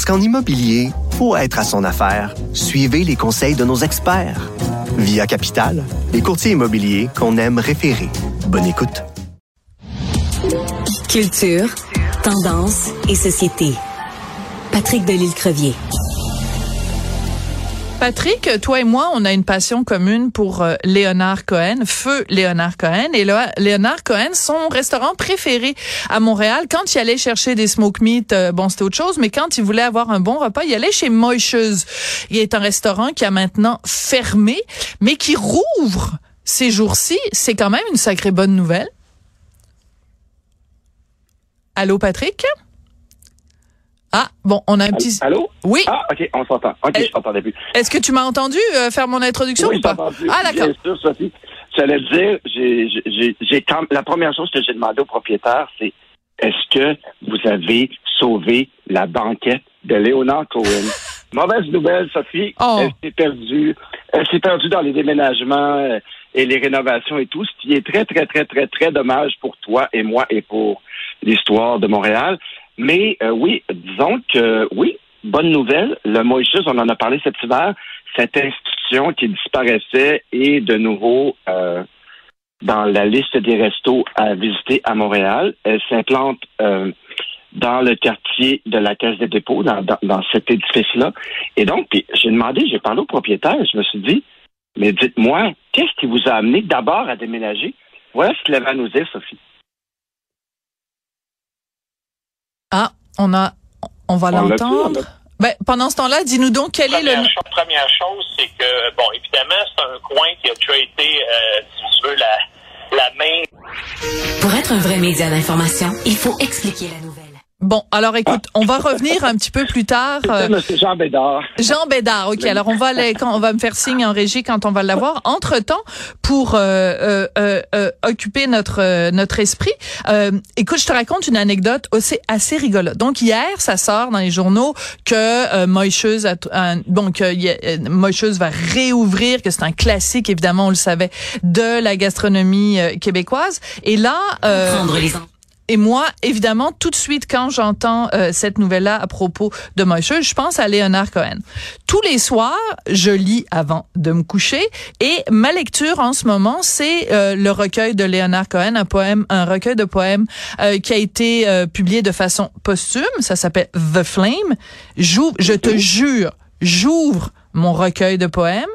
Parce qu'en immobilier, pour être à son affaire, suivez les conseils de nos experts. Via Capital, les courtiers immobiliers qu'on aime référer. Bonne écoute. Culture, tendance et société. Patrick Delisle-Crevier. Patrick, toi et moi, on a une passion commune pour euh, Léonard Cohen, feu Léonard Cohen. Et Léonard Cohen, son restaurant préféré à Montréal, quand il allait chercher des smoke meat, euh, bon, c'était autre chose, mais quand il voulait avoir un bon repas, il allait chez Moicheuse. Il est un restaurant qui a maintenant fermé, mais qui rouvre ces jours-ci. C'est quand même une sacrée bonne nouvelle. Allô, Patrick? Ah, bon, on a un petit... Allô? Oui. Ah, OK, on s'entend. OK, je t'entendais plus. Est-ce que tu m'as entendu euh, faire mon introduction oui, ou pas? entendu. Ah, d'accord. Bien sûr, Sophie. J'allais te dire, j'ai, j'ai, la première chose que j'ai demandé au propriétaire, c'est est-ce que vous avez sauvé la banquette de Léonard Cohen? Mauvaise nouvelle, Sophie. Oh. Elle s'est perdue. Elle s'est perdue dans les déménagements euh, et les rénovations et tout, ce qui est très, très, très, très, très dommage pour toi et moi et pour l'histoire de Montréal. Mais euh, oui, disons que oui, bonne nouvelle. Le Moïse, on en a parlé cet hiver. Cette institution qui disparaissait est de nouveau euh, dans la liste des restos à visiter à Montréal. Elle s'implante euh, dans le quartier de la Caisse des dépôts, dans, dans, dans cet édifice-là. Et donc, j'ai demandé, j'ai parlé au propriétaire, je me suis dit, mais dites-moi, qu'est-ce qui vous a amené d'abord à déménager? Voilà ce qu'il avait à nous dire, Sophie. Ah, on a, on va l'entendre. Ben, pendant ce temps-là, dis-nous donc quel est le. Première, chose, première chose, c'est que, bon, évidemment, c'est un coin qui a déjà été, euh, si tu veux, la, la main Pour être un vrai média d'information, il faut expliquer la nouvelle. Bon, alors écoute, on va revenir un petit peu plus tard. euh. Jean Bédard. Jean Bédard, ok. Alors on va aller, quand on va me faire signe en régie quand on va l'avoir. Entre temps, pour euh, euh, euh, euh, occuper notre euh, notre esprit, euh, écoute, je te raconte une anecdote aussi assez rigolote. Donc hier, ça sort dans les journaux que euh, Moïcheuse a, bon que Moïcheuse va réouvrir, que c'est un classique évidemment, on le savait, de la gastronomie euh, québécoise. Et là. Et moi, évidemment, tout de suite, quand j'entends euh, cette nouvelle-là à propos de Moïse, je pense à Léonard Cohen. Tous les soirs, je lis avant de me coucher et ma lecture en ce moment, c'est euh, le recueil de Léonard Cohen, un poème, un recueil de poèmes euh, qui a été euh, publié de façon posthume. Ça s'appelle The Flame. J'ouvre, je te jure, j'ouvre mon recueil de poèmes.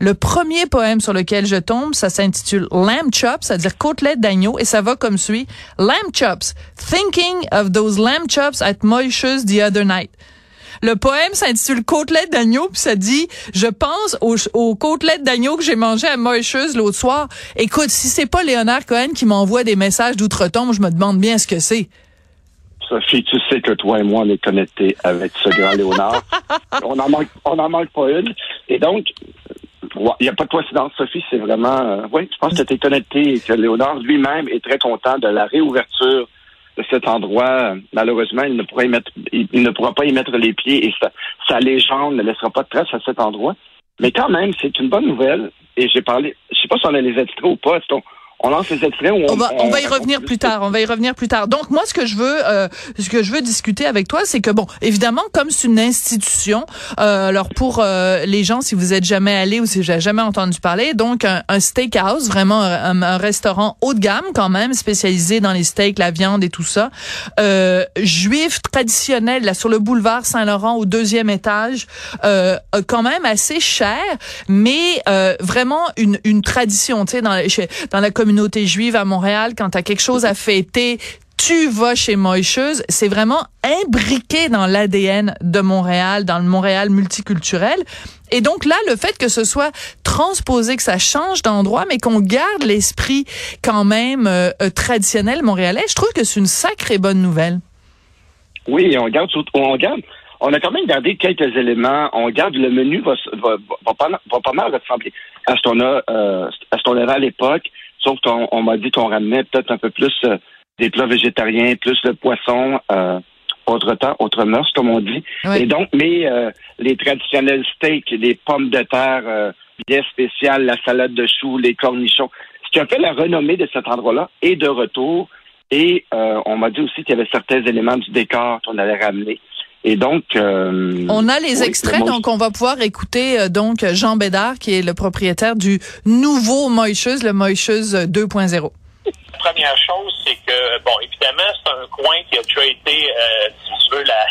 Le premier poème sur lequel je tombe, ça s'intitule Lamb Chops, c'est-à-dire côtelette d'agneau, et ça va comme suit. Lamb Chops, thinking of those lamb chops at Moishes the other night. Le poème s'intitule Côtelette d'agneau, puis ça dit Je pense aux, aux côtelettes d'agneau que j'ai mangées à Moishes l'autre soir. Écoute, si c'est pas Léonard Cohen qui m'envoie des messages d'outre-tombe, je me demande bien ce que c'est. Sophie, tu sais que toi et moi, on est connectés avec ce grand Léonard. on en manque, on en manque pas une. Et donc, il n'y a pas de coïncidence, Sophie, c'est vraiment, euh, oui, je pense que tu connecté et que Léonard lui-même est très content de la réouverture de cet endroit. Malheureusement, il ne pourra y mettre, il, ne pourra pas y mettre les pieds et sa, légende ne laissera pas de trace à cet endroit. Mais quand même, c'est une bonne nouvelle. Et j'ai parlé, je sais pas si on a les extraits ou pas. On lance les extraits ou on, On va, on va y revenir plus tard. On va y revenir plus tard. Donc moi, ce que je veux, euh, ce que je veux discuter avec toi, c'est que bon, évidemment, comme c'est une institution, euh, alors pour euh, les gens, si vous êtes jamais allé ou si avez jamais entendu parler, donc un, un steakhouse, vraiment un, un restaurant haut de gamme quand même, spécialisé dans les steaks, la viande et tout ça, euh, juif traditionnel là sur le boulevard Saint-Laurent au deuxième étage, euh, euh, quand même assez cher, mais euh, vraiment une, une tradition, tu sais, dans, dans la communauté juive à Montréal, quand tu as quelque chose à fêter, tu vas chez Moïcheuse, c'est vraiment imbriqué dans l'ADN de Montréal, dans le Montréal multiculturel. Et donc là, le fait que ce soit transposé, que ça change d'endroit, mais qu'on garde l'esprit quand même euh, euh, traditionnel montréalais, je trouve que c'est une sacrée bonne nouvelle. Oui, on garde, on garde, on a quand même gardé quelques éléments. On garde le menu va, va, pas, mal ressembler à ce qu'on euh, à ce qu'on avait à l'époque, sauf qu'on on, m'a dit qu'on ramenait peut-être un peu plus euh, des plats végétariens, plus le poisson, euh, autre temps, autre mœurs, comme on dit. Oui. Et donc, mais euh, les traditionnels steaks, les pommes de terre bien spéciales, la salade de choux, les cornichons. Ce qui a fait la renommée de cet endroit-là est de retour. Et on m'a dit aussi qu'il y avait certains éléments du décor qu'on allait ramener. Et donc, euh, On a les oui, extraits, donc on va pouvoir écouter euh, donc Jean Bédard, qui est le propriétaire du nouveau Moïcheuse, le Moïcheuse 2.0. Première chose, c'est que, bon, évidemment, c'est un coin qui a déjà été, euh, si tu veux, la,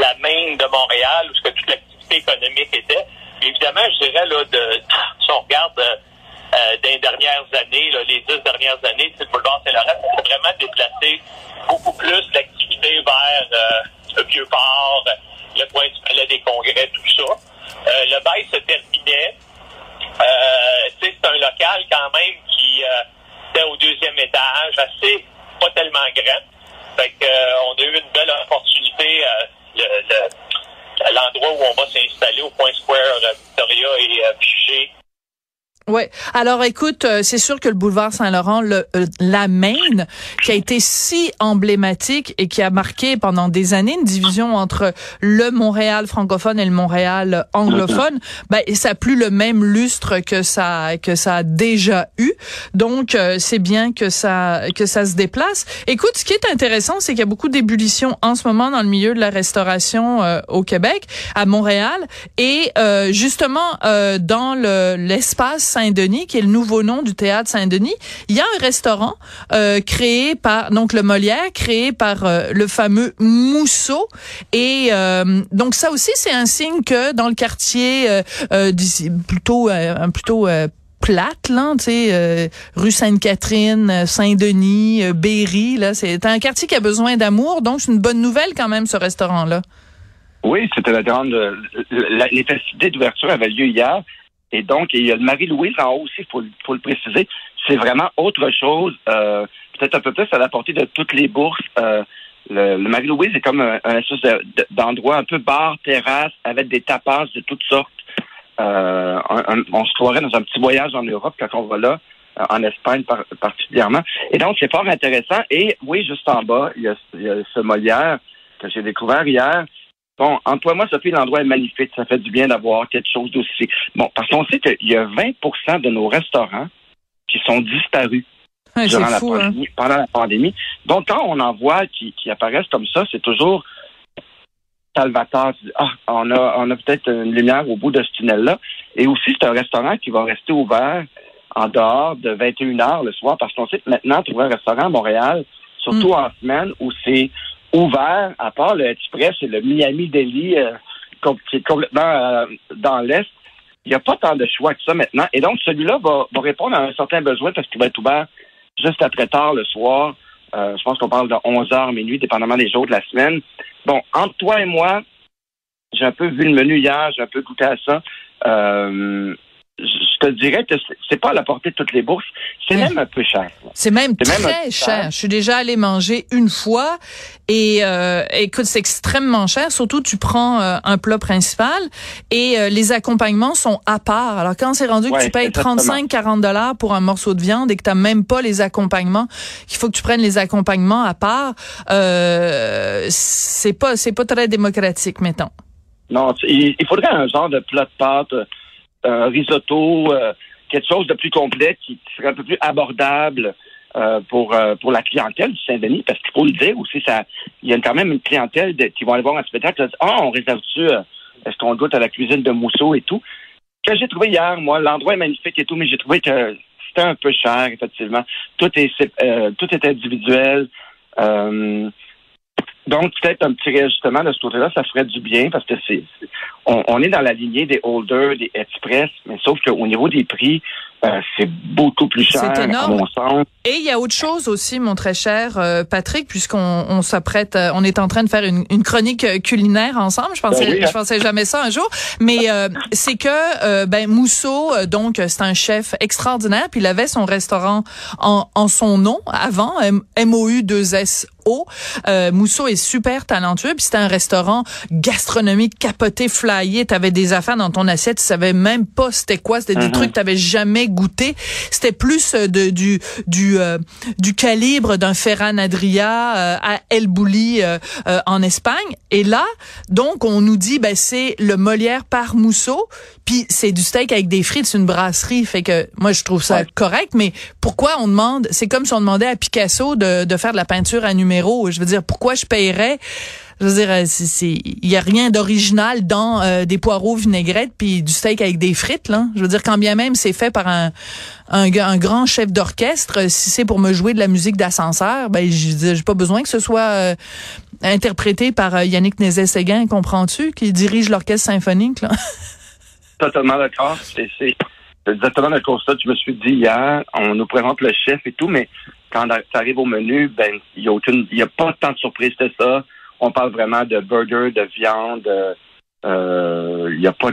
la main de Montréal, où ce que toute l'activité économique était. Puis évidemment, je dirais, là, de, si on regarde euh, euh, les dernières années, là, les dix dernières années, c'est le boulevard Saint-Laurent, c'est vraiment déplacé beaucoup plus l'activité vers euh, le Vieux-Port, le coin du des Congrès, tout ça. Euh, le bail se terminait. Euh, c'est un local quand même qui euh, était au deuxième étage, assez pas tellement grand. On a eu une belle opportunité. le, l'endroit où on va s'installer au Point Square, Victoria et Piché. Ouais. Alors écoute, euh, c'est sûr que le boulevard Saint-Laurent, le euh, la Maine, qui a été si emblématique et qui a marqué pendant des années une division entre le Montréal francophone et le Montréal anglophone, ben ça a plus le même lustre que ça que ça a déjà eu. Donc euh, c'est bien que ça que ça se déplace. Écoute, ce qui est intéressant, c'est qu'il y a beaucoup d'ébullition en ce moment dans le milieu de la restauration euh, au Québec, à Montréal et euh, justement euh, dans le l'espace Saint-Denis, qui est le nouveau nom du théâtre Saint-Denis, il y a un restaurant euh, créé par donc le Molière, créé par euh, le fameux Mousseau. Et euh, donc ça aussi, c'est un signe que dans le quartier euh, euh, plutôt euh, plutôt plate là, tu sais, euh, rue Sainte-Catherine, Saint-Denis, Berry, là, c'est un quartier qui a besoin d'amour, donc c'est une bonne nouvelle quand même ce restaurant là. Oui, c'était la grande. la- les festivités d'ouverture avaient lieu hier. Et donc, il y a le Marie-Louise en haut aussi, il faut, faut le préciser. C'est vraiment autre chose, euh, peut-être un peu plus à la portée de toutes les bourses. Euh, le, le Marie-Louise est comme un, un espèce de- de- d'endroit un peu bar, terrasse, avec des tapas de toutes sortes. Euh, un- un- on se croirait dans un petit voyage en Europe quand on va là, euh, en Espagne par- particulièrement. Et donc, c'est fort intéressant. Et oui, juste en bas, il y a, il y a ce Molière que j'ai découvert hier. Bon, entre toi et moi, Sophie, l'endroit est magnifique. Ça fait du bien d'avoir quelque chose d'aussi. Bon, parce qu'on sait qu'il y a 20% de nos restaurants qui sont disparus Ouais, c'est durant la fou, hein. pendant la pandémie. Donc, quand on en voit qui, qui apparaissent comme ça, c'est toujours salvateur. Ah, on a, on a peut-être une lumière au bout de ce tunnel-là. Et aussi, c'est un restaurant qui va rester ouvert en dehors de 21 heures le soir, parce qu'on sait que maintenant, trouver un restaurant à Montréal, surtout en semaine où c'est ouvert, à part le Express et le Miami Deli, euh, qui est complètement euh, dans l'Est, il n'y a pas tant de choix que ça maintenant. Et donc, celui-là va, va répondre à un certain besoin parce qu'il va être ouvert juste après tard le soir. Euh, je pense qu'on parle de 11 h minuit, dépendamment des jours de la semaine. Bon, entre toi et moi, j'ai un peu vu le menu hier, j'ai un peu goûté à ça. Euh, te dirais que c'est- pas à la portée de toutes les bourses. C'est même un peu cher. C'est même très cher. Je suis déjà allé manger une fois et euh, écoute, c'est extrêmement cher. Surtout, tu prends euh, un plat principal et euh, les accompagnements sont à part. Alors quand c'est rendu que tu payes exactement. 35-40 dollars pour un morceau de viande et que t'as même pas les accompagnements, qu'il faut que tu prennes les accompagnements à part, euh, c'est pas c'est pas très démocratique, mettons. Non, tu- il, il faudrait un genre de plat de pâte, un risotto, euh, quelque chose de plus complet qui, serait un peu plus abordable euh, pour euh, pour la clientèle du Saint-Denis, parce qu'il faut le dire aussi, ça, il y a quand même une clientèle qui vont aller voir un spectacle, ah, on réserve-tu, euh, est-ce qu'on goûte à la cuisine de Mousseau et tout? Que j'ai trouvé hier, moi, l'endroit est magnifique et tout, mais j'ai trouvé que c'était un peu cher, effectivement. Tout est euh, tout est individuel. Euh, donc, peut-être un petit réajustement de ce côté-là, ça ferait du bien parce que c'est, on, on est dans la lignée des holders, des express, mais sauf qu'au niveau des prix, euh, c'est beaucoup plus cher, C'est à mon sens. Et il y a autre chose aussi, mon très cher euh, Patrick, puisqu'on on s'apprête, euh, on est en train de faire une, une chronique culinaire ensemble. Je pensais, Ben oui, hein. je pensais jamais ça un jour, mais euh, c'est que ben Mousseau, donc c'est un chef extraordinaire, puis il avait son restaurant en, en son nom avant, M O U 2 S O. Euh, Mousseau est super talentueux, puis c'était un restaurant gastronomique capoté, flyé. T'avais des affaires dans ton assiette, tu savais même pas c'était quoi. C'était des Mhm. trucs que t'avais jamais goûté. C'était plus euh, de, du du euh, du calibre d'un Ferran Adria euh, à El Bulli euh, euh, en Espagne. Et là, donc on nous dit ben c'est le Molière par Mousseau, puis c'est du steak avec des frites, c'est une brasserie. Fait que moi je trouve ça Ouais. correct, mais pourquoi on demande C'est comme si on demandait à Picasso de de faire de la peinture à numéro. Je veux dire pourquoi je paierais je veux dire, euh, c'est- il y a rien d'original dans euh, des poireaux vinaigrettes puis du steak avec des frites, là. Je veux dire, quand bien même c'est fait par un, un, grand chef d'orchestre, euh, si c'est pour me jouer de la musique d'ascenseur, ben, je j'ai pas besoin que ce soit euh, interprété par euh, Yannick Nézet-Séguin, comprends-tu, qui dirige l'orchestre symphonique, là? Totalement d'accord. C'est exactement le constat que je me suis dit hier. On nous présente le chef et tout, mais quand ça arrive au menu, ben il y a aucune, il y a pas tant de surprises que ça. On parle vraiment de burger, de viande. euh, Il y a pas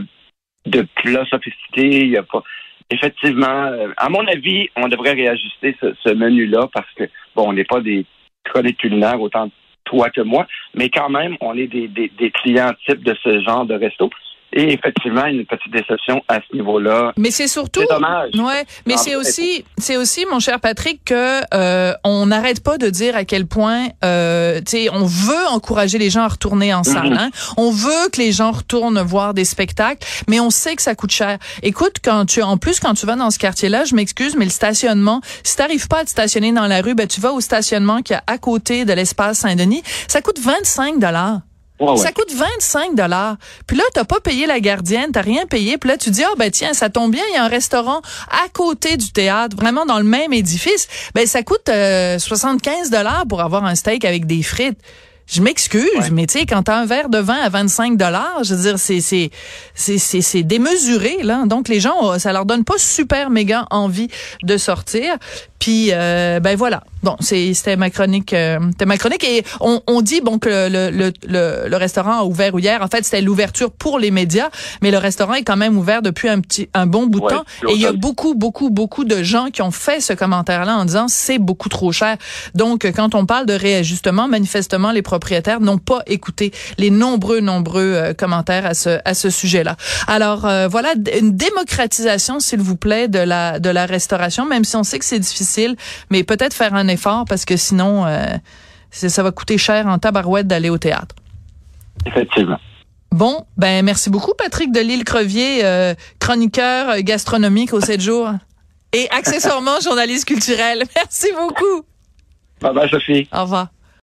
de plat sophistiqué. Il y a pas. Effectivement, euh, à mon avis, on devrait réajuster ce, ce menu-là parce que bon, on n'est pas des chroniques culinaires autant toi que moi, mais quand même, on est des, des, des clients types de ce genre de resto. Et effectivement, une petite déception à ce niveau-là. Mais c'est surtout, C'est dommage. ouais, mais Non, c'est aussi, c'est aussi, mon cher Patrick, que euh, on n'arrête pas de dire à quel point, euh, tu sais, on veut encourager les gens à retourner en salle. Mhm. Hein? On veut que les gens retournent voir des spectacles, mais on sait que ça coûte cher. Écoute, quand tu, en plus, quand tu vas dans ce quartier-là, je m'excuse, mais le stationnement, si t'arrives pas à te stationner dans la rue, ben tu vas au stationnement qui est à côté de l'espace Saint-Denis. Ça coûte 25 dollars. Ouais, ouais. Ça coûte 25 dollars. Puis là, t'as pas payé la gardienne, t'as rien payé. Puis là, tu dis, ah ben tiens, ça tombe bien, il y a un restaurant à côté du théâtre, vraiment dans le même édifice. Ben ça coûte euh, 75 dollars pour avoir un steak avec des frites. Je m'excuse, Ouais. mais tu sais, quand t'as un verre de vin à 25 dollars, je veux dire, c'est c'est c'est c'est démesuré là. Donc les gens, euh, ça leur donne pas super méga envie de sortir. Puis euh, ben voilà. Bon, c'était ma chronique, euh, c'était ma chronique et on, on dit bon que le le, le, le restaurant a ouvert hier. En fait, c'était l'ouverture pour les médias, mais le restaurant est quand même ouvert depuis un petit un bon bout de Ouais, temps. Et il y a beaucoup beaucoup beaucoup de gens qui ont fait ce commentaire-là en disant c'est beaucoup trop cher. Donc quand on parle de réajustement, manifestement les propriétaires n'ont pas écouté les nombreux nombreux euh, commentaires à ce à ce sujet-là. Alors euh, voilà une démocratisation s'il vous plaît de la de la restauration même si on sait que c'est difficile, mais peut-être faire un effort parce que sinon euh, ça va coûter cher en tabarouette d'aller au théâtre. Effectivement. Bon, ben merci beaucoup Patrick de l'île Crevier, euh, chroniqueur euh, gastronomique au 7 jours et accessoirement journaliste culturel. Merci beaucoup. Bye bye, Sophie. Au revoir.